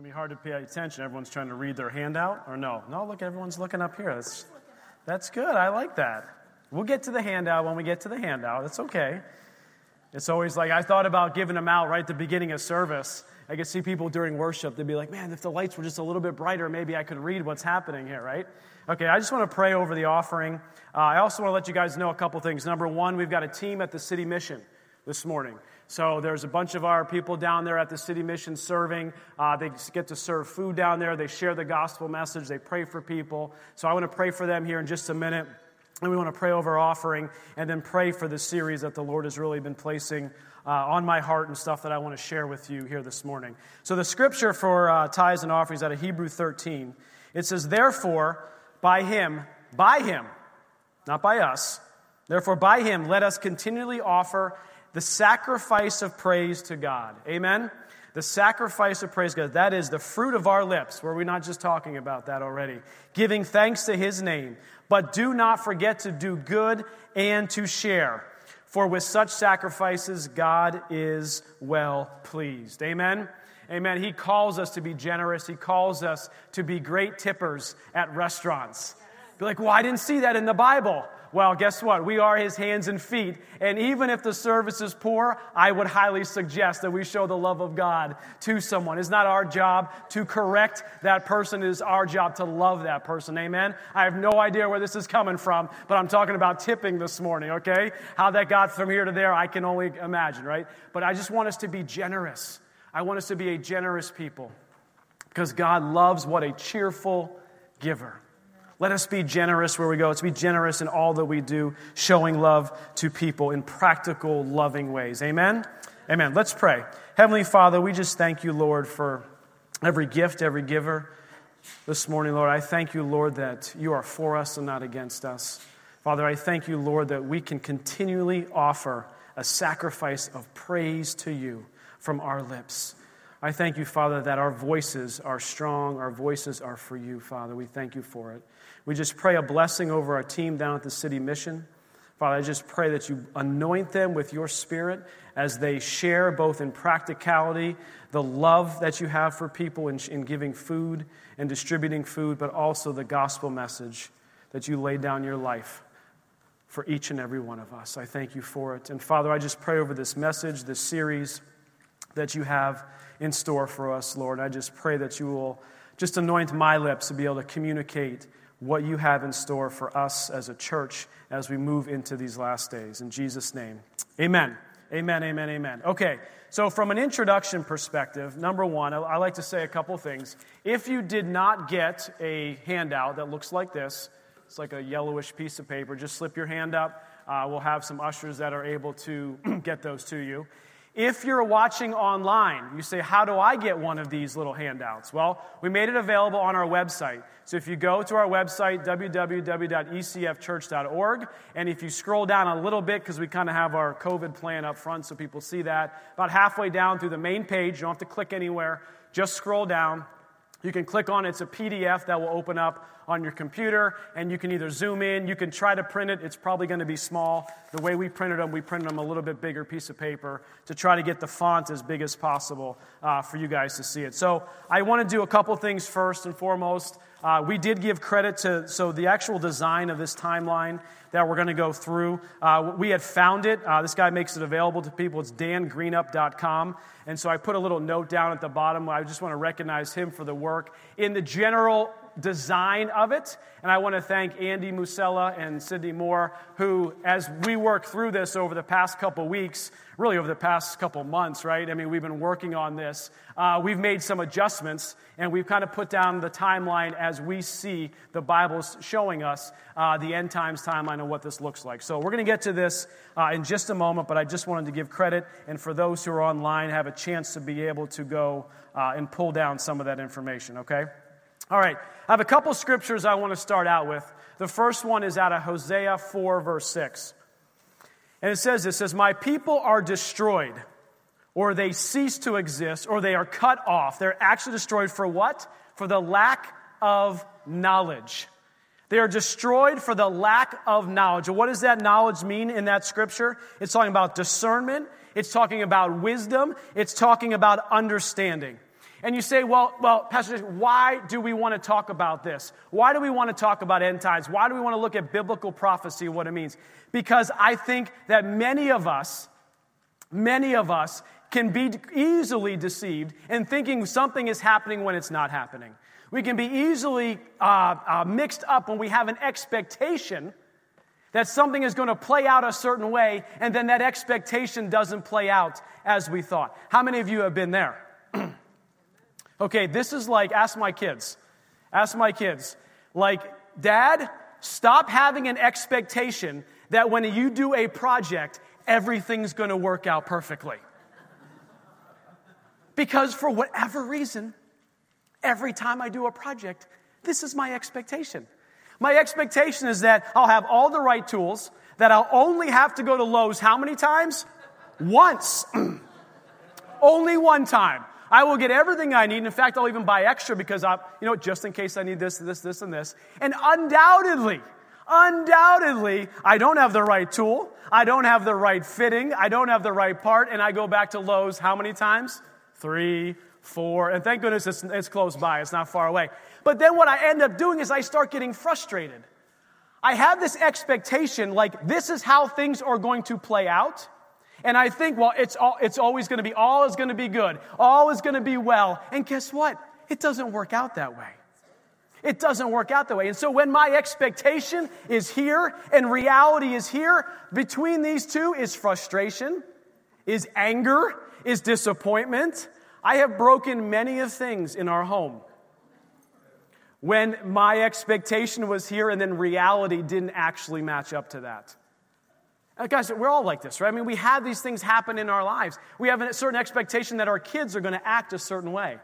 going to be hard to pay attention. Everyone's trying to read their handout, or no? No, look, everyone's looking up here. That's, that's good. I like that. We'll get to the handout when we get to the handout. It's okay. It's always like I thought about giving them out right at the beginning of service. I could see people during worship, they'd be like, man, if the lights were just a little bit brighter, maybe I could read what's happening here, right? Okay, I just want to pray over the offering. Uh, I also want to let you guys know a couple things. Number one, we've got a team at the City Mission this morning. So there's a bunch of our people down there at the city mission serving. Uh, they get to serve food down there. They share the gospel message. They pray for people. So I want to pray for them here in just a minute. And we want to pray over offering and then pray for the series that the Lord has really been placing uh, on my heart and stuff that I want to share with you here this morning. So the scripture for uh, tithes and offerings out of Hebrew 13, it says, Therefore, by him, by him, not by us, therefore by him, let us continually offer the sacrifice of praise to God. Amen? The sacrifice of praise God. That is the fruit of our lips. Were we not just talking about that already? Giving thanks to his name. But do not forget to do good and to share. For with such sacrifices, God is well pleased. Amen? Amen. He calls us to be generous. He calls us to be great tippers at restaurants. Be like, well, I didn't see that in the Bible. Well, guess what? We are his hands and feet. And even if the service is poor, I would highly suggest that we show the love of God to someone. It's not our job to correct that person, it is our job to love that person. Amen? I have no idea where this is coming from, but I'm talking about tipping this morning, okay? How that got from here to there, I can only imagine, right? But I just want us to be generous. I want us to be a generous people because God loves what a cheerful giver. Let us be generous where we go. Let's be generous in all that we do, showing love to people in practical, loving ways. Amen? Amen. Let's pray. Heavenly Father, we just thank you, Lord, for every gift, every giver this morning, Lord. I thank you, Lord, that you are for us and not against us. Father, I thank you, Lord, that we can continually offer a sacrifice of praise to you from our lips. I thank you, Father, that our voices are strong. Our voices are for you, Father. We thank you for it. We just pray a blessing over our team down at the city mission. Father, I just pray that you anoint them with your spirit as they share, both in practicality, the love that you have for people in, in giving food and distributing food, but also the gospel message that you laid down your life for each and every one of us. I thank you for it. And Father, I just pray over this message, this series that you have in store for us, Lord. I just pray that you will just anoint my lips to be able to communicate what you have in store for us as a church as we move into these last days. In Jesus' name, amen. Amen, amen, amen. Okay, so from an introduction perspective, number one, I, like to say a couple things. If you did not get a handout that looks like this, it's like a yellowish piece of paper, just slip your hand up. Uh, we'll have some ushers that are able to get those to you. If you're watching online, you say, How do I get one of these little handouts? Well, we made it available on our website. So if you go to our website, www.ecfchurch.org, and if you scroll down a little bit, because we kind of have our COVID plan up front so people see that, about halfway down through the main page, you don't have to click anywhere, just scroll down. You can click on it. It's a PDF that will open up on your computer, and you can either zoom in, you can try to print it. It's probably going to be small. The way we printed them, we printed them a little bit bigger piece of paper to try to get the font as big as possible uh, for you guys to see it. So I want to do a couple things first and foremost. Uh, we did give credit to, so the actual design of this timeline that we're going to go through, uh, we had found it. Uh, this guy makes it available to people. It's dangreenup.com. And so I put a little note down at the bottom. I just want to recognize him for the work. In the general design of it. And I want to thank Andy Musella and Sydney Moore, who, as we work through this over the past couple weeks, really over the past couple months, right? I mean, we've been working on this. Uh, we've made some adjustments, and we've kind of put down the timeline as we see the Bible's showing us uh, the end times timeline of what this looks like. So we're going to get to this uh, in just a moment, but I just wanted to give credit, and for those who are online, have a chance to be able to go uh, and pull down some of that information, okay? All right, I have a couple scriptures I want to start out with. The first one is out of Hosea 4, verse 6. And it says this, it says, My people are destroyed, or they cease to exist, or they are cut off. They're actually destroyed for what? For the lack of knowledge. They are destroyed for the lack of knowledge. What does that knowledge mean in that scripture? It's talking about discernment, it's talking about wisdom, it's talking about understanding. And you say, well, well, Pastor, why do we want to talk about this? Why do we want to talk about end times? Why do we want to look at biblical prophecy and what it means? Because I think that many of us, many of us can be easily deceived in thinking something is happening when it's not happening. We can be easily uh, uh, mixed up when we have an expectation that something is going to play out a certain way, and then that expectation doesn't play out as we thought. How many of you have been there? okay, this is like, ask my kids. Ask my kids. Like, Dad, stop having an expectation that when you do a project, everything's to work out perfectly. Because for whatever reason, every time I do a project, this is my expectation. My expectation is that I'll have all the right tools, that I'll only have to go to Lowe's how many times? Once. only one time. I will get everything I need. In fact, I'll even buy extra because I, you know, just in case I need this, this, this, and this. And undoubtedly, undoubtedly, I don't have the right tool. I don't have the right fitting. I don't have the right part. And I go back to Lowe's how many times? Three, four. And thank goodness it's, it's close by. It's not far away. But then what I end up doing is I start getting frustrated. I have this expectation like this is how things are going to play out. And I think, well, it's, all, it's always going to be, all is going to be good. All is going to be well. And guess what? It doesn't work out that way. It doesn't work out that way. And so when my expectation is here and reality is here, between these two is frustration, is anger, is disappointment. I have broken many of things in our home when my expectation was here and then reality didn't actually match up to that. Uh, guys, we're all like this, right? I mean, we have these things happen in our lives. We have a certain expectation that our kids are going to act a certain way.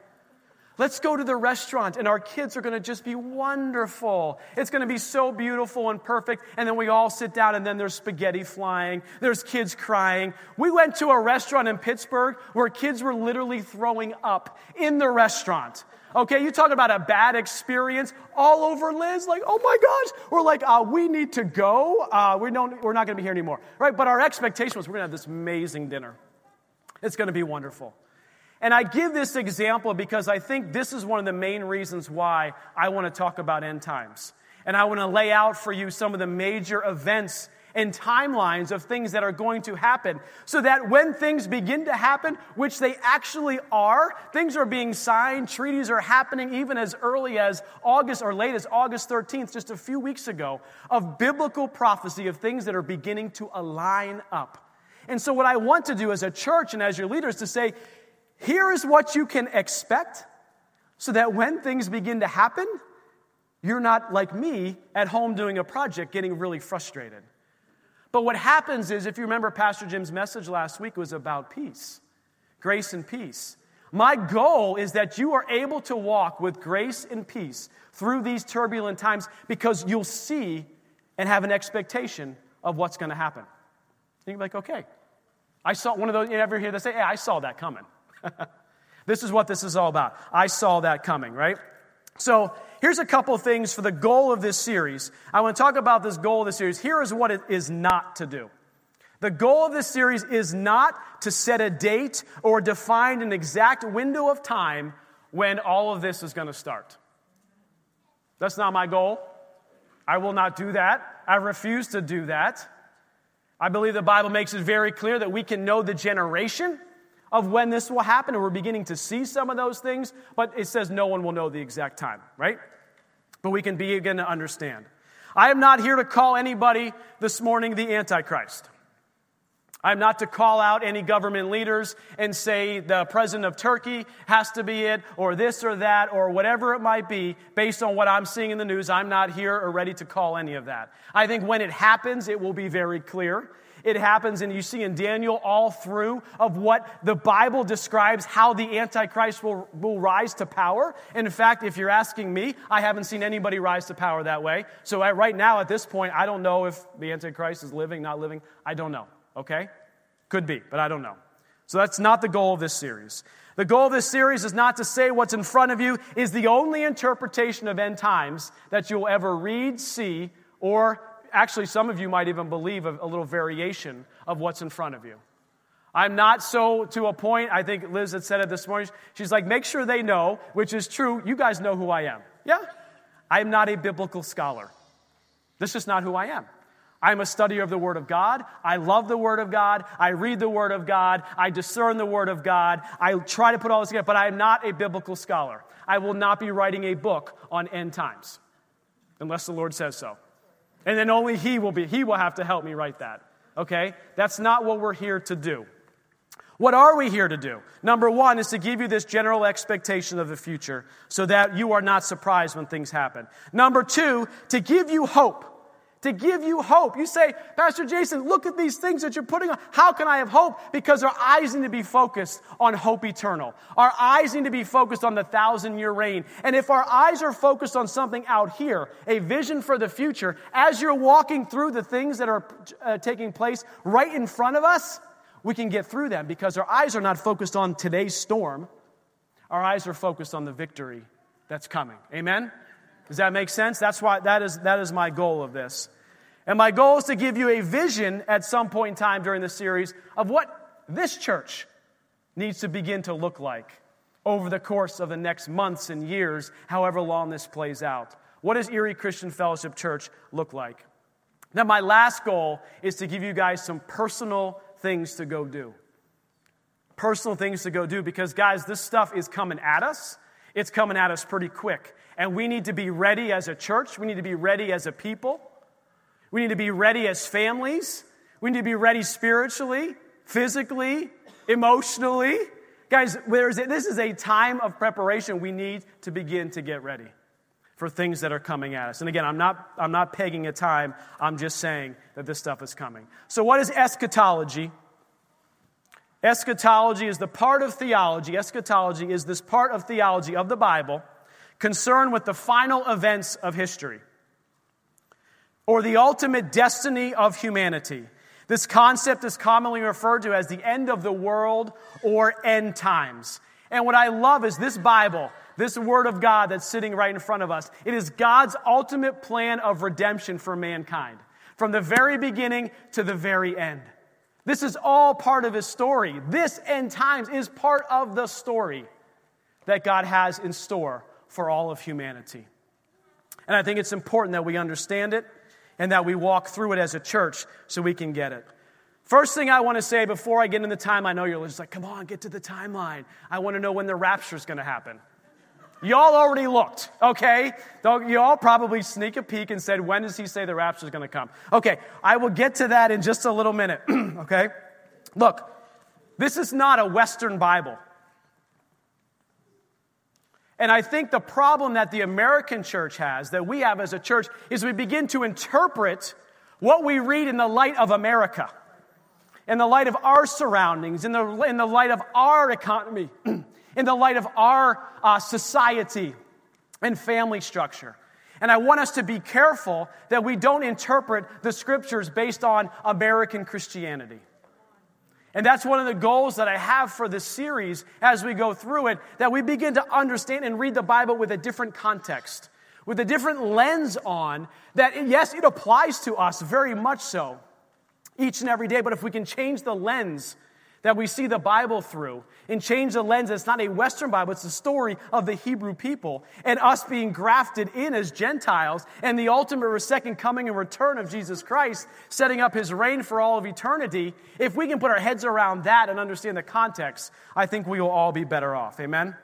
Let's go to the restaurant and our kids are going to just be wonderful. It's going to be so beautiful and perfect. And then we all sit down and then there's spaghetti flying. There's kids crying. We went to a restaurant in Pittsburgh where kids were literally throwing up in the restaurant. Okay, you talk about a bad experience all over Liz, like, oh my gosh, we're like, uh, we need to go. Uh, we don't, we're not going to be here anymore, right? But our expectation was we're going to have this amazing dinner. It's going to be wonderful. And I give this example because I think this is one of the main reasons why I want to talk about end times. And I want to lay out for you some of the major events and timelines of things that are going to happen so that when things begin to happen, which they actually are, things are being signed, treaties are happening even as early as August or late as August 13th, just a few weeks ago, of biblical prophecy of things that are beginning to align up. And so, what I want to do as a church and as your leaders to say, here is what you can expect so that when things begin to happen, you're not like me at home doing a project getting really frustrated. But what happens is, if you remember Pastor Jim's message last week was about peace, grace and peace. My goal is that you are able to walk with grace and peace through these turbulent times because you'll see and have an expectation of what's going to happen. You're like, okay, I saw one of those, you ever hear say, hey, I saw that coming. this is what this is all about. I saw that coming, right? So here's a couple things for the goal of this series. I want to talk about this goal of this series. Here is what it is not to do. The goal of this series is not to set a date or define an exact window of time when all of this is going to start. That's not my goal. I will not do that. I refuse to do that. I believe the Bible makes it very clear that we can know the generation of when this will happen, and we're beginning to see some of those things, but it says no one will know the exact time, right? But we can begin to understand. I am not here to call anybody this morning the Antichrist. I'm not to call out any government leaders and say the president of Turkey has to be it, or this or that, or whatever it might be, based on what I'm seeing in the news. I'm not here or ready to call any of that. I think when it happens, it will be very clear it happens, and you see in Daniel all through of what the Bible describes how the Antichrist will, will rise to power. And in fact, if you're asking me, I haven't seen anybody rise to power that way. So at, right now, at this point, I don't know if the Antichrist is living, not living. I don't know, okay? Could be, but I don't know. So that's not the goal of this series. The goal of this series is not to say what's in front of you is the only interpretation of end times that you'll ever read, see, or actually, some of you might even believe a, a little variation of what's in front of you. I'm not so to a point, I think Liz had said it this morning. She's like, make sure they know, which is true. You guys know who I am. Yeah? I'm not a biblical scholar. This is not who I am. I'm a studier of the Word of God. I love the Word of God. I read the Word of God. I discern the Word of God. I try to put all this together, but I am not a biblical scholar. I will not be writing a book on end times unless the Lord says so. And then only He will be, He will have to help me write that. Okay? That's not what we're here to do. What are we here to do? Number one is to give you this general expectation of the future so that you are not surprised when things happen. Number two, to give you hope. To give you hope. You say, Pastor Jason, look at these things that you're putting on. How can I have hope? Because our eyes need to be focused on hope eternal. Our eyes need to be focused on the thousand year reign. And if our eyes are focused on something out here, a vision for the future, as you're walking through the things that are uh, taking place right in front of us, we can get through them because our eyes are not focused on today's storm. Our eyes are focused on the victory that's coming. Amen? Does that make sense? That's why that is, that is my goal of this. And my goal is to give you a vision at some point in time during the series of what this church needs to begin to look like over the course of the next months and years, however long this plays out. What does Erie Christian Fellowship Church look like? Now, my last goal is to give you guys some personal things to go do. Personal things to go do because, guys, this stuff is coming at us. It's coming at us pretty quick. And we need to be ready as a church. We need to be ready as a people. We need to be ready as families. We need to be ready spiritually, physically, emotionally. Guys, this is a time of preparation. We need to begin to get ready for things that are coming at us. And again, I'm not, I'm not pegging a time, I'm just saying that this stuff is coming. So, what is eschatology? Eschatology is the part of theology, eschatology is this part of theology of the Bible concerned with the final events of history or the ultimate destiny of humanity. This concept is commonly referred to as the end of the world or end times. And what I love is this Bible this word of God that's sitting right in front of us. It is God's ultimate plan of redemption for mankind, from the very beginning to the very end. This is all part of his story. This end times is part of the story that God has in store for all of humanity. And I think it's important that we understand it and that we walk through it as a church so we can get it. First thing I want to say before I get into the time, I oh, know you're just like, come on, get to the timeline. I want to know when the rapture is going to happen. Y'all already looked, okay? You all probably sneak a peek and said, when does he say the rapture is going to come? Okay, I will get to that in just a little minute, okay? Look, this is not a Western Bible. And I think the problem that the American church has, that we have as a church, is we begin to interpret what we read in the light of America, in the light of our surroundings, in the, in the light of our economy. in the light of our uh, society and family structure. And I want us to be careful that we don't interpret the scriptures based on American Christianity. And that's one of the goals that I have for this series as we go through it, that we begin to understand and read the Bible with a different context, with a different lens on, that yes, it applies to us very much so each and every day, but if we can change the lens that we see the Bible through and change the lens. It's not a Western Bible, it's the story of the Hebrew people and us being grafted in as Gentiles and the ultimate second coming and return of Jesus Christ, setting up his reign for all of eternity. If we can put our heads around that and understand the context, I think we will all be better off. Amen?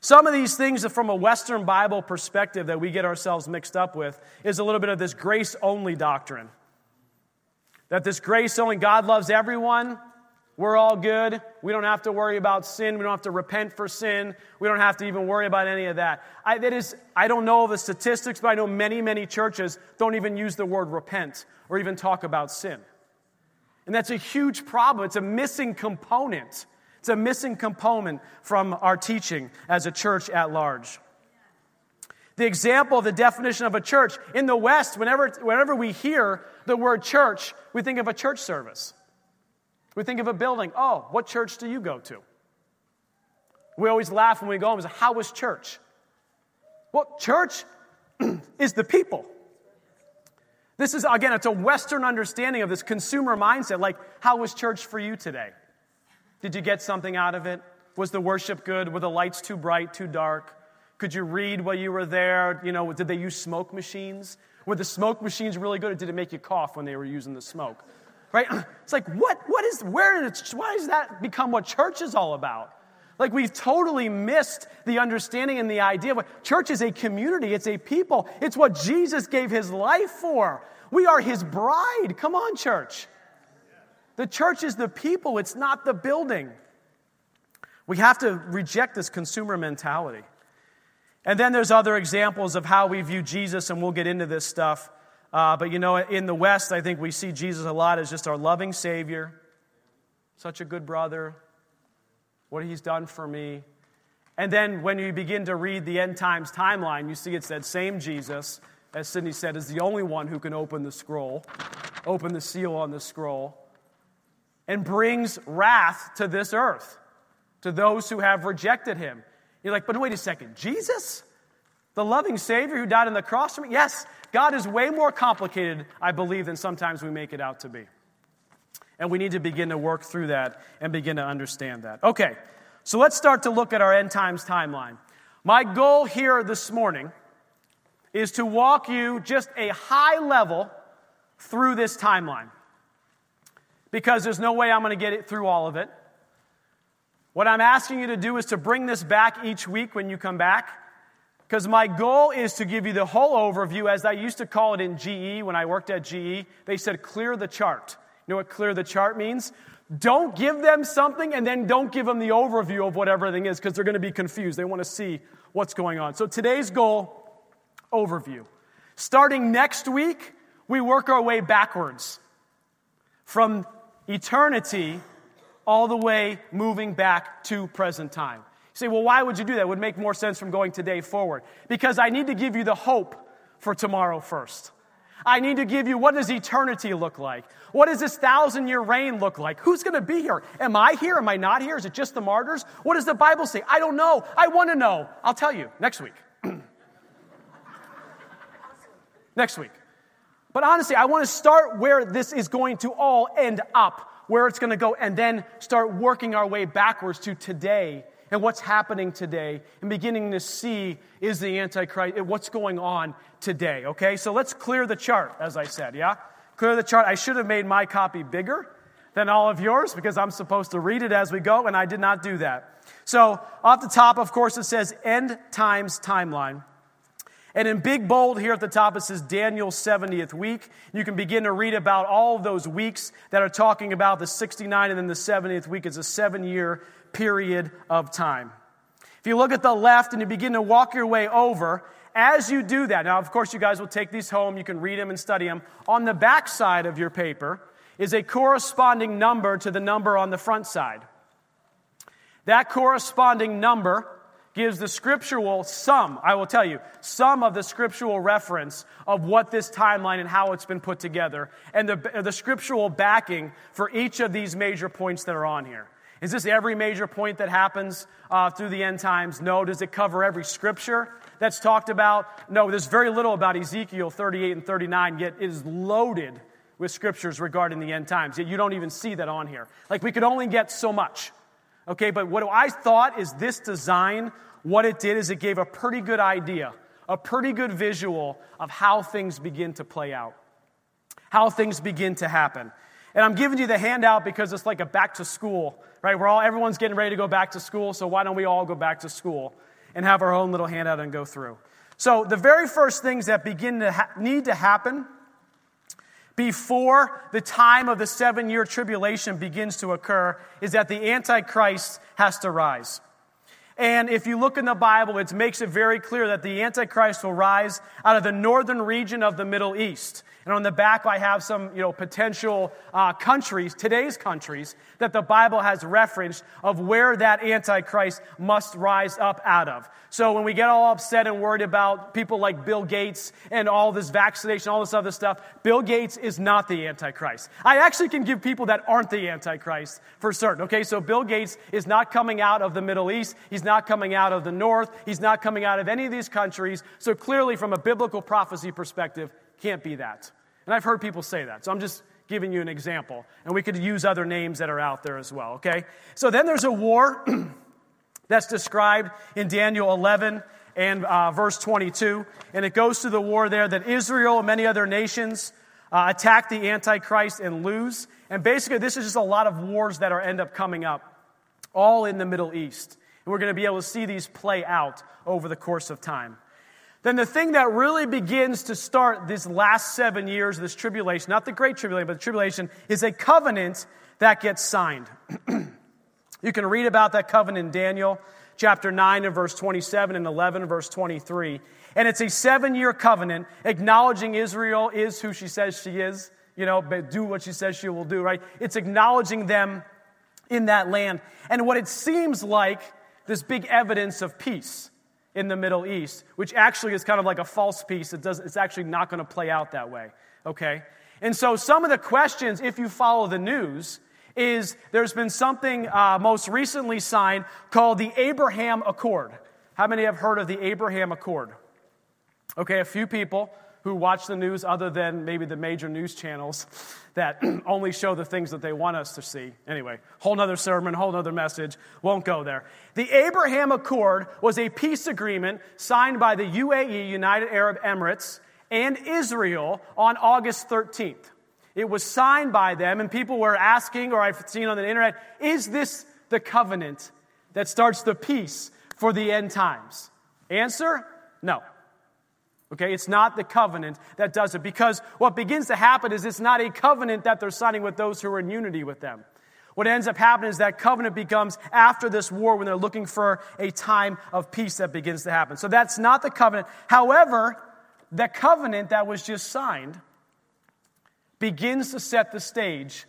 Some of these things that, from a Western Bible perspective that we get ourselves mixed up with is a little bit of this grace only doctrine. That this grace only, God loves everyone, we're all good. We don't have to worry about sin. We don't have to repent for sin. We don't have to even worry about any of that. I, that is, I don't know the statistics, but I know many, many churches don't even use the word repent or even talk about sin. And that's a huge problem. It's a missing component. It's a missing component from our teaching as a church at large. The example the definition of a church in the West, whenever, whenever we hear the word church, we think of a church service. We think of a building. Oh, what church do you go to? We always laugh when we go home and say, How was church? Well, church is the people. This is, again, it's a Western understanding of this consumer mindset. Like, how was church for you today? Did you get something out of it? Was the worship good? Were the lights too bright, too dark? Could you read while you were there? You know, did they use smoke machines? Were the smoke machines really good, or did it make you cough when they were using the smoke? Right? It's like, what, what is, where it, why does that become what church is all about? Like we've totally missed the understanding and the idea of what church is a community, it's a people, it's what Jesus gave his life for. We are his bride. Come on, church. The church is the people, it's not the building. We have to reject this consumer mentality. And then there's other examples of how we view Jesus, and we'll get into this stuff. Uh, but you know, in the West, I think we see Jesus a lot as just our loving Savior, such a good brother, what he's done for me. And then when you begin to read the end times timeline, you see it's that same Jesus, as Sydney said, is the only one who can open the scroll, open the seal on the scroll, and brings wrath to this earth, to those who have rejected him. You're like, but wait a second, Jesus? The loving Savior who died on the cross for me? Yes, God is way more complicated, I believe, than sometimes we make it out to be. And we need to begin to work through that and begin to understand that. Okay, so let's start to look at our end times timeline. My goal here this morning is to walk you just a high level through this timeline. Because there's no way I'm going to get it through all of it. What I'm asking you to do is to bring this back each week when you come back. Because my goal is to give you the whole overview, as I used to call it in GE when I worked at GE. They said, clear the chart. You know what clear the chart means? Don't give them something and then don't give them the overview of what everything is because they're going to be confused. They want to see what's going on. So today's goal overview. Starting next week, we work our way backwards from eternity all the way moving back to present time. Say, well, why would you do that? It would make more sense from going today forward. Because I need to give you the hope for tomorrow first. I need to give you what does eternity look like? What does this thousand year reign look like? Who's going to be here? Am I here? Am I not here? Is it just the martyrs? What does the Bible say? I don't know. I want to know. I'll tell you next week. next week. But honestly, I want to start where this is going to all end up, where it's going to go, and then start working our way backwards to today and what's happening today and beginning to see is the Antichrist, what's going on today, okay? So let's clear the chart, as I said, yeah? Clear the chart. I should have made my copy bigger than all of yours because I'm supposed to read it as we go, and I did not do that. So, off the top, of course, it says End Times Timeline. And in big bold here at the top, it says Daniel's 70th week. You can begin to read about all of those weeks that are talking about the 69 and then the 70th week. It's a seven year period of time. If you look at the left and you begin to walk your way over, as you do that, now, of course, you guys will take these home. You can read them and study them. On the back side of your paper is a corresponding number to the number on the front side. That corresponding number gives the scriptural sum, I will tell you, some of the scriptural reference of what this timeline and how it's been put together, and the, the scriptural backing for each of these major points that are on here. Is this every major point that happens uh, through the end times? No. Does it cover every scripture that's talked about? No. There's very little about Ezekiel 38 and 39, yet it is loaded with scriptures regarding the end times. Yet you don't even see that on here. Like we could only get so much. Okay, but what I thought is this design, what it did is it gave a pretty good idea, a pretty good visual of how things begin to play out, how things begin to happen. And I'm giving you the handout because it's like a back to school right? We're all, everyone's getting ready to go back to school, so why don't we all go back to school and have our own little handout and go through? So, the very first things that begin to ha- need to happen before the time of the seven year tribulation begins to occur is that the Antichrist has to rise. And if you look in the Bible, it makes it very clear that the Antichrist will rise out of the northern region of the Middle East. And on the back, I have some you know, potential uh, countries, today's countries, that the Bible has referenced of where that Antichrist must rise up out of. So when we get all upset and worried about people like Bill Gates and all this vaccination, all this other stuff, Bill Gates is not the Antichrist. I actually can give people that aren't the Antichrist for certain. Okay, so Bill Gates is not coming out of the Middle East. He's not coming out of the North. He's not coming out of any of these countries. So clearly, from a biblical prophecy perspective, can't be that. And I've heard people say that. So I'm just giving you an example. And we could use other names that are out there as well, okay? So then there's a war that's described in Daniel 11 and uh, verse 22. And it goes to the war there that Israel and many other nations uh, attack the Antichrist and lose. And basically, this is just a lot of wars that are end up coming up, all in the Middle East. And we're going to be able to see these play out over the course of time. Then the thing that really begins to start this last seven years this tribulation, not the great tribulation, but the tribulation, is a covenant that gets signed. you can read about that covenant in Daniel chapter 9 and verse 27 and 11 and verse 23. And it's a seven year covenant acknowledging Israel is who she says she is, you know, but do what she says she will do, right? It's acknowledging them in that land. And what it seems like this big evidence of peace in the Middle East, which actually is kind of like a false peace. It does, it's actually not going to play out that way, okay? And so some of the questions, if you follow the news, is there's been something uh, most recently signed called the Abraham Accord. How many have heard of the Abraham Accord? Okay, a few people who watch the news other than maybe the major news channels that only show the things that they want us to see. Anyway, whole nother sermon, whole nother message, won't go there. The Abraham Accord was a peace agreement signed by the UAE, United Arab Emirates, and Israel on August 13th. It was signed by them, and people were asking, or I've seen on the internet, is this the covenant that starts the peace for the end times? Answer no. Okay, it's not the covenant that does it because what begins to happen is it's not a covenant that they're signing with those who are in unity with them. What ends up happening is that covenant becomes after this war when they're looking for a time of peace that begins to happen. So that's not the covenant. However, the covenant that was just signed begins to set the stage.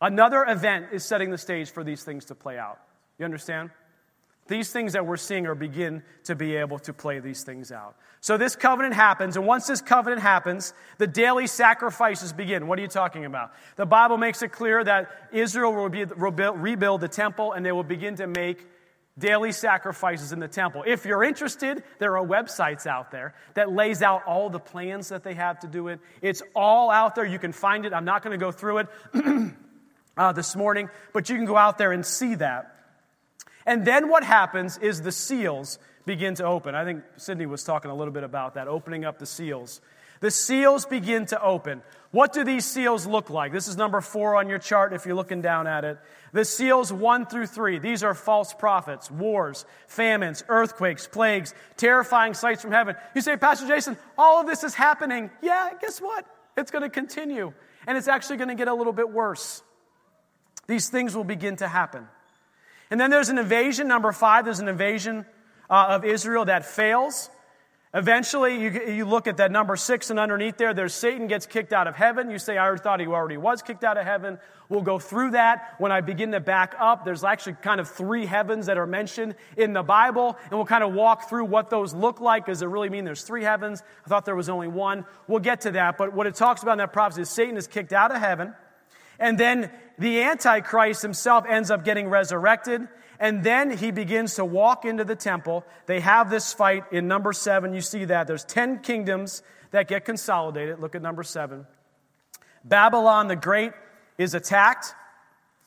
Another event is setting the stage for these things to play out. You understand? These things that we're seeing are begin to be able to play these things out. So this covenant happens, and once this covenant happens, the daily sacrifices begin. What are you talking about? The Bible makes it clear that Israel will be, rebuild the temple, and they will begin to make daily sacrifices in the temple. If you're interested, there are websites out there that lays out all the plans that they have to do it. It's all out there. You can find it. I'm not going to go through it uh, this morning, but you can go out there and see that. And then what happens is the seals begin to open. I think Sydney was talking a little bit about that, opening up the seals. The seals begin to open. What do these seals look like? This is number four on your chart if you're looking down at it. The seals one through three, these are false prophets, wars, famines, earthquakes, plagues, terrifying sights from heaven. You say, Pastor Jason, all of this is happening. Yeah, guess what? It's going to continue. And it's actually going to get a little bit worse. These things will begin to happen. And then there's an invasion, number five, there's an invasion uh, of Israel that fails. Eventually, you, you look at that number six and underneath there, there's Satan gets kicked out of heaven. You say, I thought he already was kicked out of heaven. We'll go through that. When I begin to back up, there's actually kind of three heavens that are mentioned in the Bible, and we'll kind of walk through what those look like. Does it really mean there's three heavens? I thought there was only one. We'll get to that, but what it talks about in that prophecy is Satan is kicked out of heaven. And then the Antichrist himself ends up getting resurrected. And then he begins to walk into the temple. They have this fight in number seven. You see that. There's 10 kingdoms that get consolidated. Look at number seven. Babylon the Great is attacked.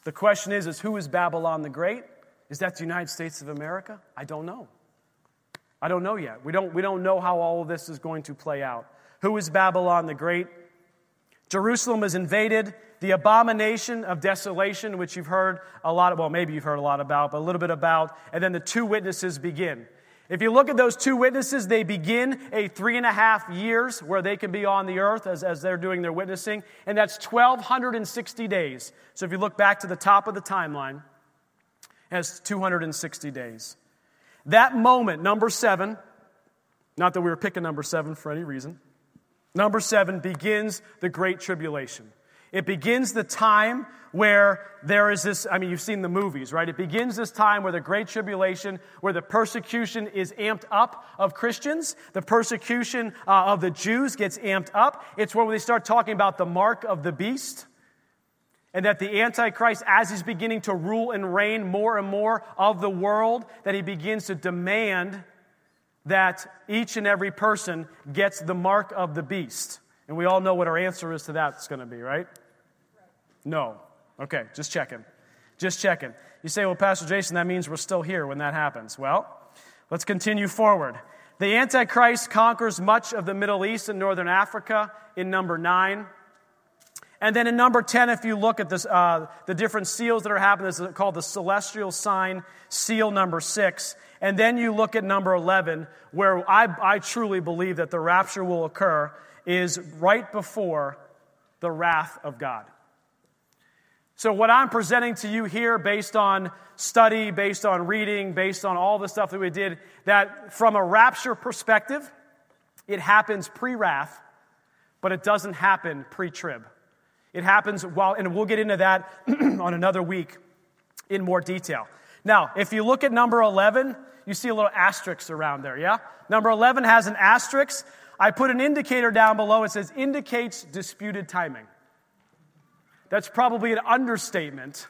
The question is, is who is Babylon the Great? Is that the United States of America? I don't know. I don't know yet. We don't, we don't know how all of this is going to play out. Who is Babylon the Great? Jerusalem is invaded the abomination of desolation, which you've heard a lot of, well, maybe you've heard a lot about, but a little bit about, and then the two witnesses begin. If you look at those two witnesses, they begin a three and a half years where they can be on the earth as, as they're doing their witnessing, and that's 1,260 days. So if you look back to the top of the timeline, has 260 days. That moment, number seven, not that we were picking number seven for any reason, number seven begins the Great Tribulation. It begins the time where there is this, I mean, you've seen the movies, right? It begins this time where the Great Tribulation, where the persecution is amped up of Christians, the persecution uh, of the Jews gets amped up. It's where they start talking about the mark of the beast. And that the Antichrist, as he's beginning to rule and reign more and more of the world, that he begins to demand that each and every person gets the mark of the beast. And we all know what our answer is to that's going to be, right? No. Okay, just checking. Just checking. You say, well, Pastor Jason, that means we're still here when that happens. Well, let's continue forward. The Antichrist conquers much of the Middle East and Northern Africa in number nine. And then in number 10, if you look at this, uh, the different seals that are happening, this is called the celestial sign, seal number six. And then you look at number 11, where I, I truly believe that the rapture will occur, is right before the wrath of God. So, what I'm presenting to you here, based on study, based on reading, based on all the stuff that we did, that from a rapture perspective, it happens pre wrath, but it doesn't happen pre trib. It happens while, and we'll get into that on another week in more detail. Now, if you look at number 11, you see a little asterisk around there, yeah? Number 11 has an asterisk. I put an indicator down below. It says indicates disputed timing. That's probably an understatement.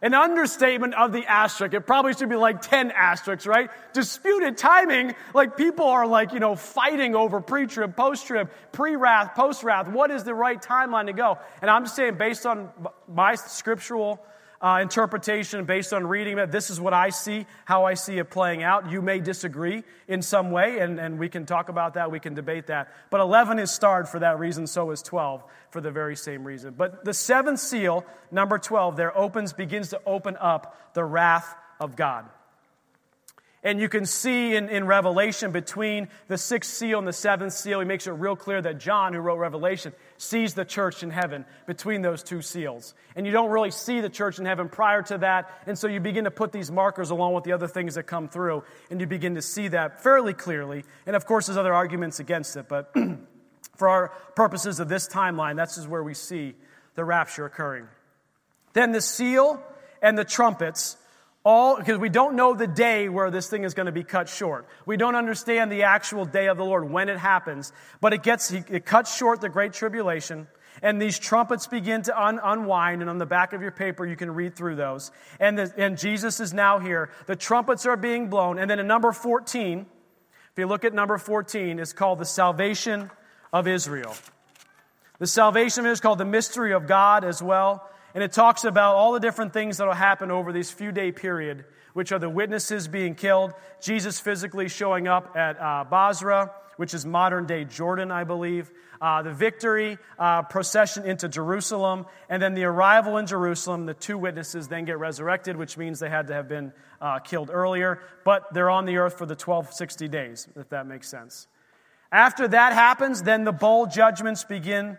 An understatement of the asterisk. It probably should be like 10 asterisks, right? Disputed timing, like people are like, you know, fighting over pre trib, post trib, pre wrath, post wrath. What is the right timeline to go? And I'm just saying, based on my scriptural uh, interpretation based on reading it. This is what I see, how I see it playing out. You may disagree in some way, and, and we can talk about that, we can debate that. But 11 is starred for that reason, so is 12 for the very same reason. But the seventh seal, number 12, there opens, begins to open up the wrath of God. And you can see in, in Revelation between the sixth seal and the seventh seal, he makes it real clear that John, who wrote Revelation, sees the church in heaven between those two seals. And you don't really see the church in heaven prior to that. And so you begin to put these markers along with the other things that come through, and you begin to see that fairly clearly. And of course, there's other arguments against it, but for our purposes of this timeline, that's just where we see the rapture occurring. Then the seal and the trumpets all because we don't know the day where this thing is going to be cut short. We don't understand the actual day of the Lord when it happens, but it gets it cuts short the great tribulation. And these trumpets begin to un- unwind, and on the back of your paper, you can read through those. And, the, and Jesus is now here. The trumpets are being blown. And then in number 14, if you look at number 14, it's called the salvation of Israel. The salvation is called the mystery of God as well. And it talks about all the different things that will happen over this few day period, which are the witnesses being killed, Jesus physically showing up at uh, Bozrah, which is modern day Jordan, I believe, uh, the victory uh, procession into Jerusalem, and then the arrival in Jerusalem. The two witnesses then get resurrected, which means they had to have been uh, killed earlier, but they're on the earth for the 1260 days, if that makes sense. After that happens, then the bowl judgments begin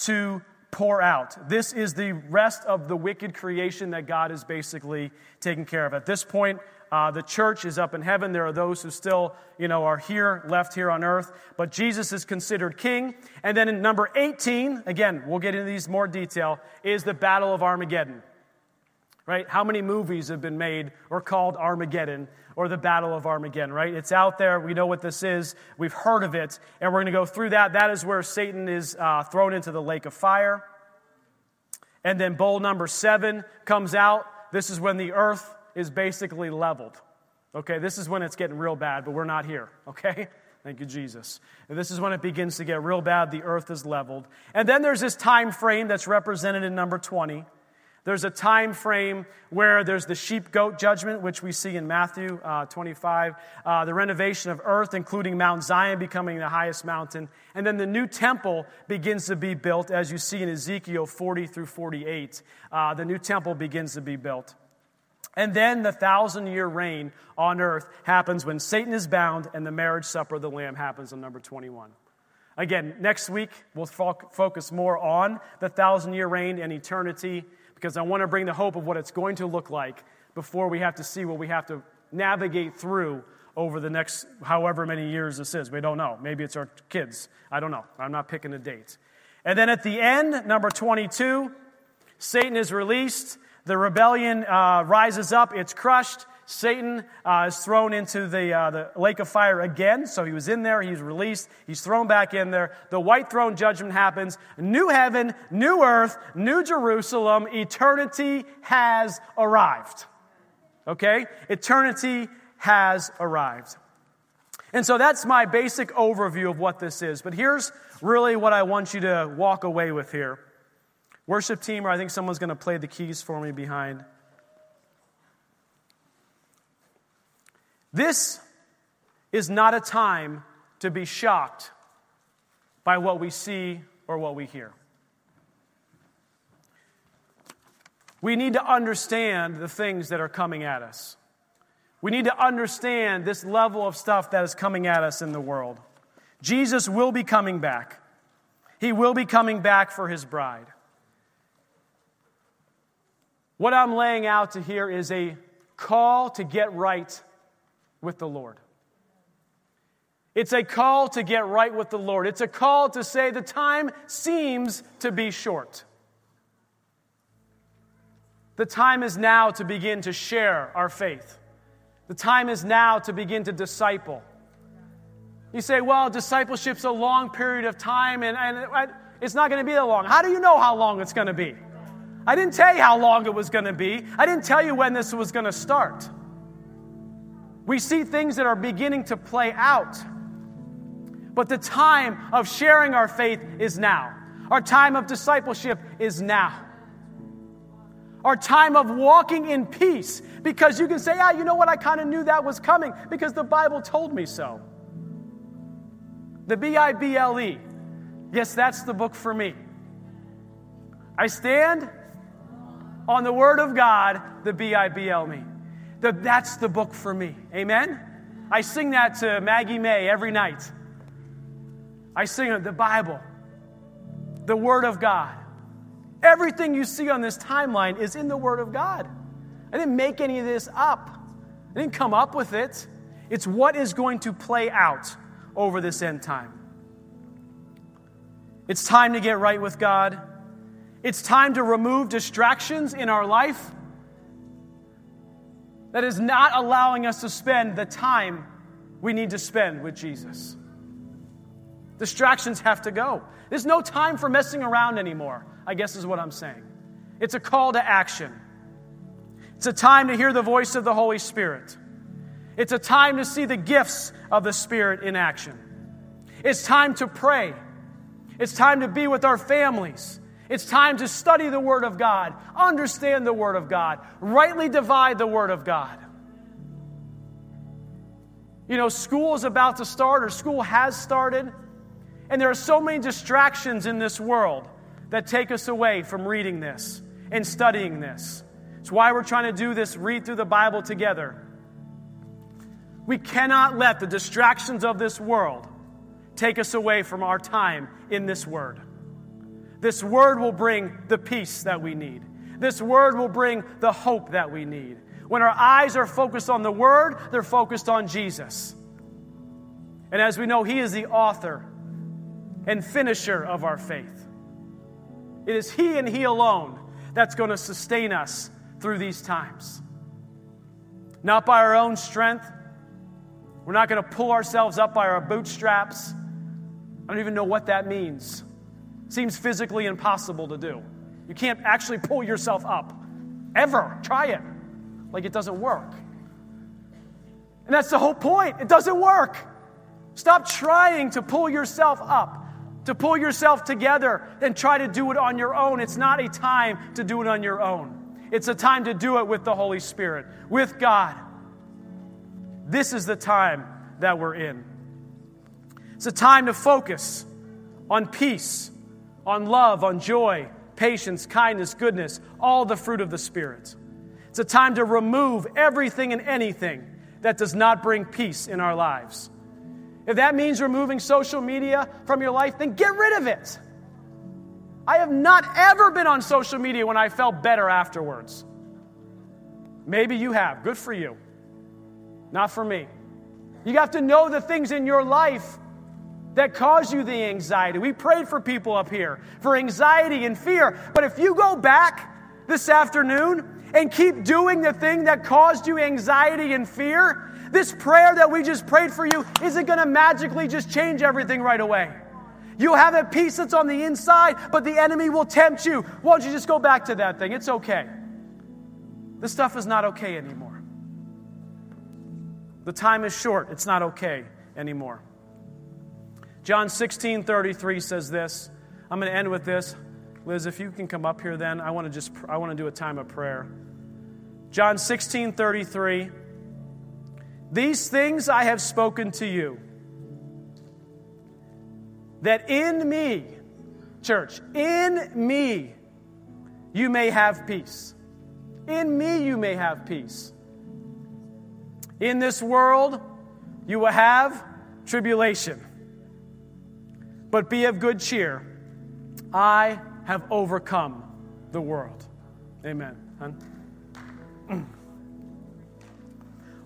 to pour out. This is the rest of the wicked creation that God is basically taking care of. At this point, uh, the church is up in heaven. There are those who still, you know, are here, left here on earth. But Jesus is considered king. And then in number 18, again, we'll get into these more detail, is the Battle of Armageddon. Right? How many movies have been made or called Armageddon? or the Battle of Armageddon, right? It's out there. We know what this is. We've heard of it. And we're going to go through that. That is where Satan is uh, thrown into the lake of fire. And then bowl number seven comes out. This is when the earth is basically leveled. Okay, this is when it's getting real bad, but we're not here. Okay? Thank you, Jesus. And this is when it begins to get real bad. The earth is leveled. And then there's this time frame that's represented in number 20 there's a time frame where there's the sheep goat judgment, which we see in Matthew uh, 25, uh, the renovation of earth, including Mount Zion becoming the highest mountain. And then the new temple begins to be built, as you see in Ezekiel 40 through 48. Uh, the new temple begins to be built. And then the thousand year reign on earth happens when Satan is bound and the marriage supper of the Lamb happens on number 21. Again, next week we'll focus more on the thousand year reign and eternity because I want to bring the hope of what it's going to look like before we have to see what we have to navigate through over the next however many years this is. We don't know. Maybe it's our kids. I don't know. I'm not picking a date. And then at the end, number 22, Satan is released. The rebellion uh, rises up. It's crushed. Satan uh, is thrown into the, uh, the lake of fire again. So he was in there, he's released, he's thrown back in there. The white throne judgment happens. New heaven, new earth, new Jerusalem. Eternity has arrived. Okay? Eternity has arrived. And so that's my basic overview of what this is. But here's really what I want you to walk away with here. Worship team, or I think someone's going to play the keys for me behind. This is not a time to be shocked by what we see or what we hear. We need to understand the things that are coming at us. We need to understand this level of stuff that is coming at us in the world. Jesus will be coming back. He will be coming back for his bride. What I'm laying out to here is a call to get right with the Lord. It's a call to get right with the Lord. It's a call to say the time seems to be short. The time is now to begin to share our faith. The time is now to begin to disciple. You say, well, discipleship's a long period of time and, and it's not going to be that long. How do you know how long it's going to be? I didn't tell you how long it was going to be. I didn't tell you when this was going to start. We see things that are beginning to play out. But the time of sharing our faith is now. Our time of discipleship is now our time of walking in peace because you can say, ah, you know what? I kind of knew that was coming because the Bible told me so. The B I B L E. Yes, that's the book for me. I stand on the Word of God, the B I B L me. That's the book for me. Amen? I sing that to Maggie May every night. I sing the Bible, the Word of God. Everything you see on this timeline is in the Word of God. I didn't make any of this up, I didn't come up with it. It's what is going to play out over this end time. It's time to get right with God. It's time to remove distractions in our life that is not allowing us to spend the time we need to spend with Jesus. Distractions have to go. There's no time for messing around anymore. I guess is what I'm saying. It's a call to action. It's a time to hear the voice of the Holy Spirit. It's a time to see the gifts of the Spirit in action. It's time to pray. It's time to be with our families. It's time to study the Word of God, understand the Word of God, rightly divide the Word of God. You know, school is about to start, or school has started, and there are so many distractions in this world that take us away from reading this and studying this. It's why we're trying to do this read through the Bible together. We cannot let the distractions of this world take us away from our time in this Word. This Word will bring the peace that we need. This Word will bring the hope that we need. When our eyes are focused on the Word, they're focused on Jesus. And as we know, He is the author and finisher of our faith. It is He and He alone that's going to sustain us through these times. Not by our own strength. We're not going to pull ourselves up by our bootstraps. I don't even know what that means. Seems physically impossible to do. You can't actually pull yourself up. Ever. Try it. Like it doesn't work. And that's the whole point. It doesn't work. Stop trying to pull yourself up to pull yourself together and try to do it on your own. It's not a time to do it on your own. It's a time to do it with the Holy Spirit, with God. This is the time that we're in. It's a time to focus on peace, on love, on joy, patience, kindness, goodness, all the fruit of the Spirit. It's a time to remove everything and anything that does not bring peace in our lives. If that means removing social media from your life, then get rid of it. I have not ever been on social media when I felt better afterwards. Maybe you have. Good for you. Not for me. You have to know the things in your life that cause you the anxiety. We prayed for people up here for anxiety and fear. But if you go back this afternoon and keep doing the thing that caused you anxiety and fear, this prayer that we just prayed for you isn't going to magically just change everything right away. You'll have a peace that's on the inside, but the enemy will tempt you. Why don't you just go back to that thing? It's okay. This stuff is not okay anymore. The time is short. It's not okay anymore. John 16 33 says this. I'm going to end with this. Liz, if you can come up here then, I want to just I want to do a time of prayer. John 16 33. These things I have spoken to you, that in me, church, in me, you may have peace. In me, you may have peace. In this world, you will have tribulation. But be of good cheer. I have overcome the world. Amen.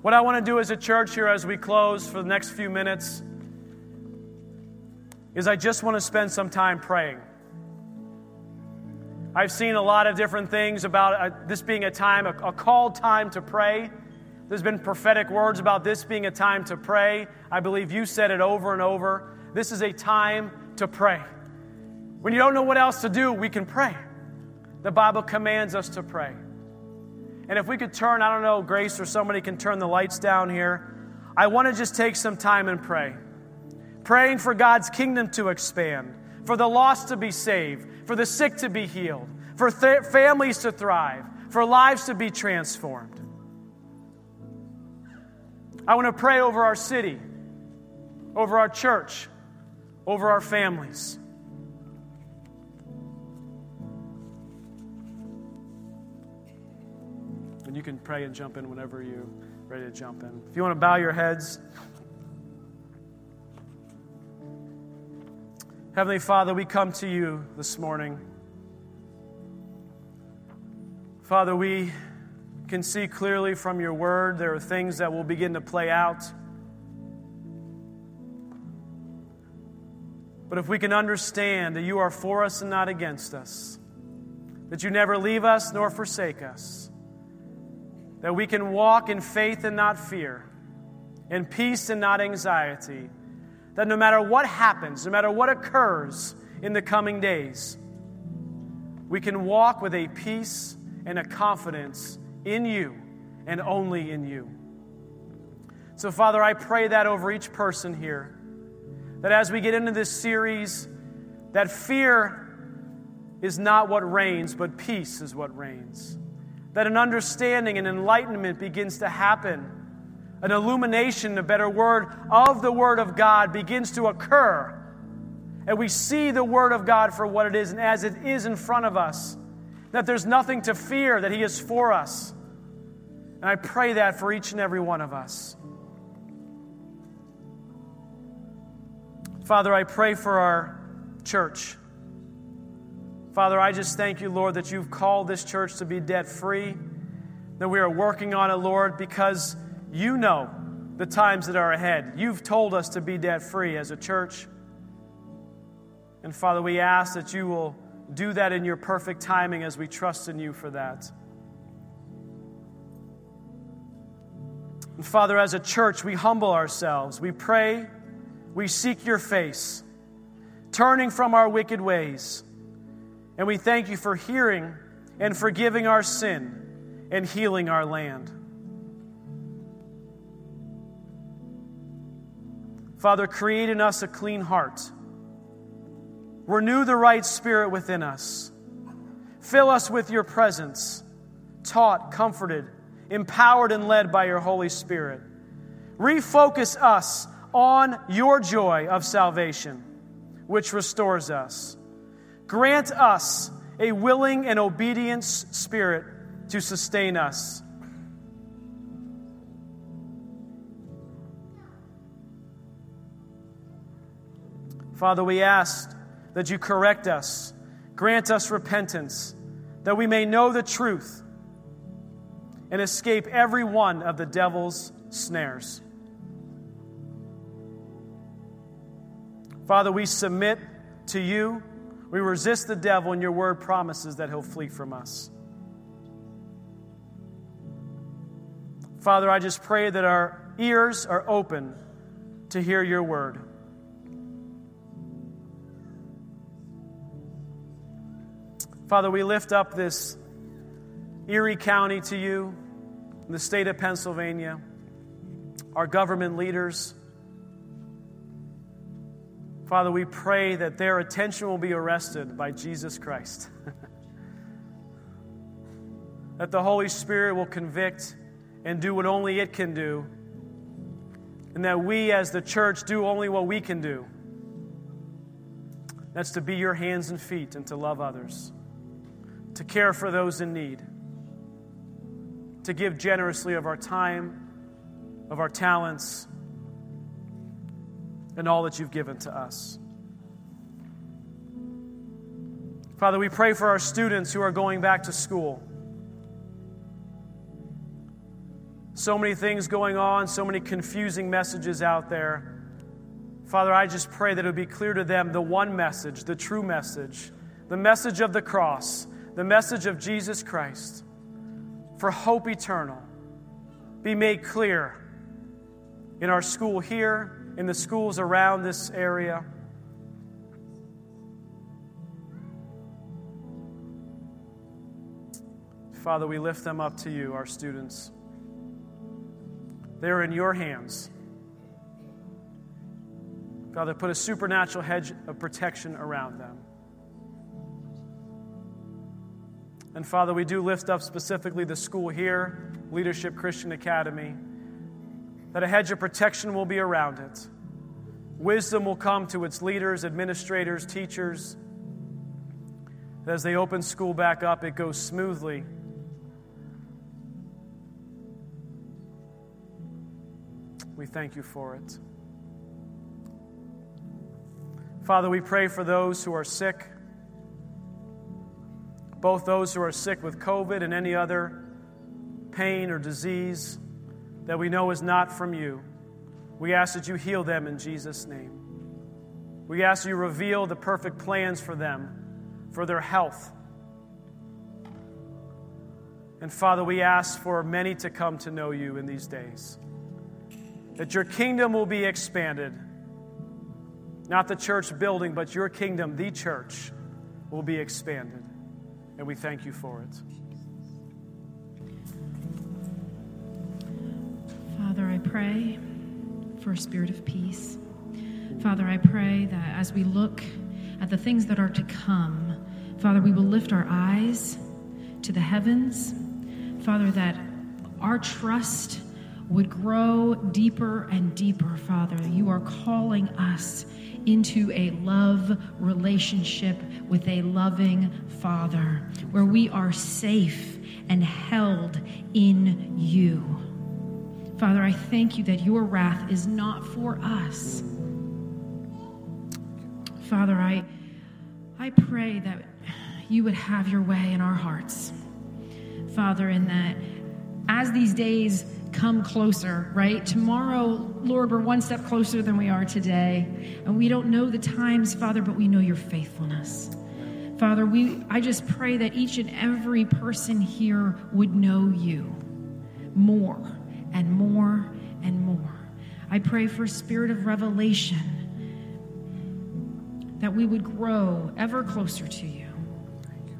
What I want to do as a church here as we close for the next few minutes is I just want to spend some time praying. I've seen a lot of different things about uh, this being a time, a, a called time to pray. There's been prophetic words about this being a time to pray. I believe you said it over and over. This is a time to pray. When you don't know what else to do, we can pray. The Bible commands us to pray. And if we could turn, I don't know, Grace or somebody can turn the lights down here. I want to just take some time and pray. Praying for God's kingdom to expand, for the lost to be saved, for the sick to be healed, for th- families to thrive, for lives to be transformed. I want to pray over our city, over our church, over our families. And you can pray and jump in whenever you're ready to jump in. If you want to bow your heads. Heavenly Father, we come to you this morning. Father, we can see clearly from your word there are things that will begin to play out. But if we can understand that you are for us and not against us, that you never leave us nor forsake us, that we can walk in faith and not fear, in peace and not anxiety, that no matter what happens, no matter what occurs in the coming days, we can walk with a peace and a confidence in you and only in you. So, Father, I pray that over each person here, that as we get into this series, that fear is not what reigns, but peace is what reigns. That an understanding and enlightenment begins to happen, an illumination, a better word, of the Word of God begins to occur. And we see the Word of God for what it is and as it is in front of us that there's nothing to fear, that He is for us. And I pray that for each and every one of us. Father, I pray for our church. Father, I just thank you, Lord, that you've called this church to be debt free, that we are working on it, Lord, because you know the times that are ahead. You've told us to be debt free as a church. And Father, we ask that you will do that in your perfect timing as we trust in you for that. And Father, as a church, we humble ourselves. We pray, we seek your face, turning from our wicked ways. And we thank you for hearing and forgiving our sin and healing our land. Father, create in us a clean heart Renew the right spirit within us. Fill us with your presence, taught, comforted, empowered, and led by your Holy Spirit. Refocus us on your joy of salvation, which restores us. Grant us a willing and obedient spirit to sustain us. Father, we ask that you correct us, grant us repentance, that we may know the truth and escape every one of the devil's snares. Father, we submit to you. We resist the devil, and your word promises that he'll flee from us. Father, I just pray that our ears are open to hear your word. Father, we lift up this Erie County to you, the state of Pennsylvania, our government leaders. Father, we pray that their attention will be arrested by Jesus Christ. that the Holy Spirit will convict and do what only it can do. And that we as the church do only what we can do. That's to be your hands and feet and to love others, to care for those in need, to give generously of our time, of our talents, and all that you've given to us. Father, we pray for our students who are going back to school. So many things going on, so many confusing messages out there. Father, I just pray that it would be clear to them the one message, the true message, the message of the cross, the message of Jesus Christ for hope eternal be made clear in our school here, in the schools around this area. Father, we lift them up to you, our students. They're in your hands. Father, put a supernatural hedge of protection around them. And Father, we do lift up specifically the school here, Leadership Christian Academy, that a hedge of protection will be around it. Wisdom will come to its leaders, administrators, teachers. As they open school back up, it goes smoothly We thank you for it. Father, we pray for those who are sick, both those who are sick with COVID and any other pain or disease that we know is not from you. We ask that you heal them in Jesus' name. We ask you reveal the perfect plans for them, for their health. And Father, we ask for many to come to know you in these days that your kingdom will be expanded. Not the church building, but your kingdom, the church, will be expanded. And we thank you for it. Father, I pray for a spirit of peace. Father, I pray that as we look at the things that are to come, Father, we will lift our eyes to the heavens. Father, that our trust would grow deeper and deeper, Father. You are calling us into a love relationship with a loving Father where we are safe and held in you. Father, I thank you that your wrath is not for us. Father, I, I pray that you would have your way in our hearts. Father, in that as these days come closer, right? Tomorrow, Lord, we're one step closer than we are today. And we don't know the times, Father, but we know your faithfulness. Father, we I just pray that each and every person here would know you more and more and more. I pray for a spirit of revelation that we would grow ever closer to you.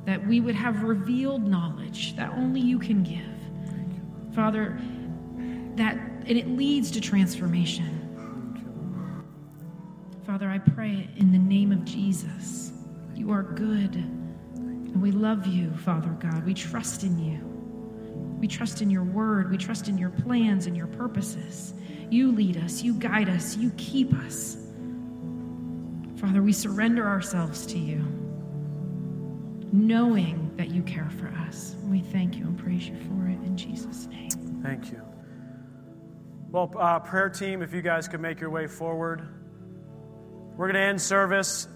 That we would have revealed knowledge that only you can give. Father, that and it leads to transformation. Father, I pray in the name of Jesus. You are good. And we love you, Father God. We trust in you. We trust in your word. We trust in your plans and your purposes. You lead us, you guide us, you keep us. Father, we surrender ourselves to you, knowing that you care for us. We thank you and praise you for it in Jesus' name. Thank you. Well, uh, prayer team, if you guys could make your way forward. We're going to end service,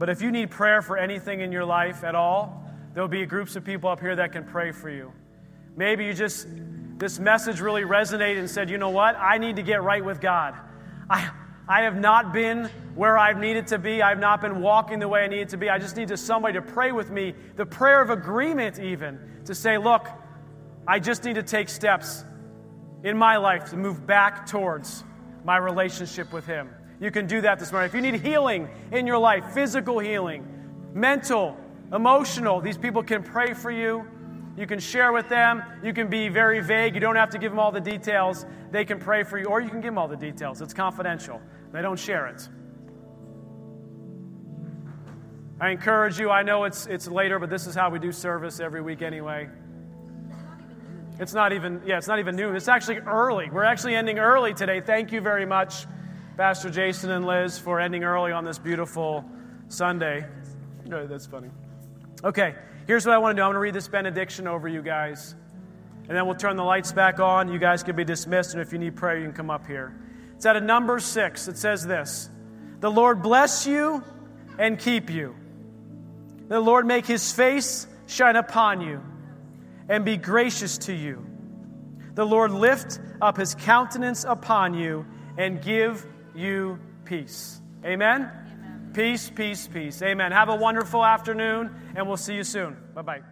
but if you need prayer for anything in your life at all, there'll be groups of people up here that can pray for you. Maybe you just, this message really resonated and said, you know what? I need to get right with God. I, I have not been where I've needed to be. I've not been walking the way I needed to be. I just need to somebody to pray with me, the prayer of agreement, even, to say, look, I just need to take steps in my life to move back towards my relationship with Him. You can do that this morning. If you need healing in your life, physical healing, mental, emotional, these people can pray for you. You can share with them. You can be very vague. You don't have to give them all the details. They can pray for you, or you can give them all the details. It's confidential. They don't share it. I encourage you, I know it's, it's later, but this is how we do service every week anyway. It's not even, yeah, it's not even noon. It's actually early. We're actually ending early today. Thank you very much, Pastor Jason and Liz, for ending early on this beautiful Sunday. That's funny. Okay, here's what I want to do. I'm going to read this benediction over you guys, and then we'll turn the lights back on. You guys can be dismissed, and if you need prayer, you can come up here. It's out of number six. It says this The Lord bless you and keep you. The Lord make his face shine upon you and be gracious to you. The Lord lift up his countenance upon you and give you peace. Amen? Amen. Peace, peace, peace. Amen. Have a wonderful afternoon, and we'll see you soon. Bye bye.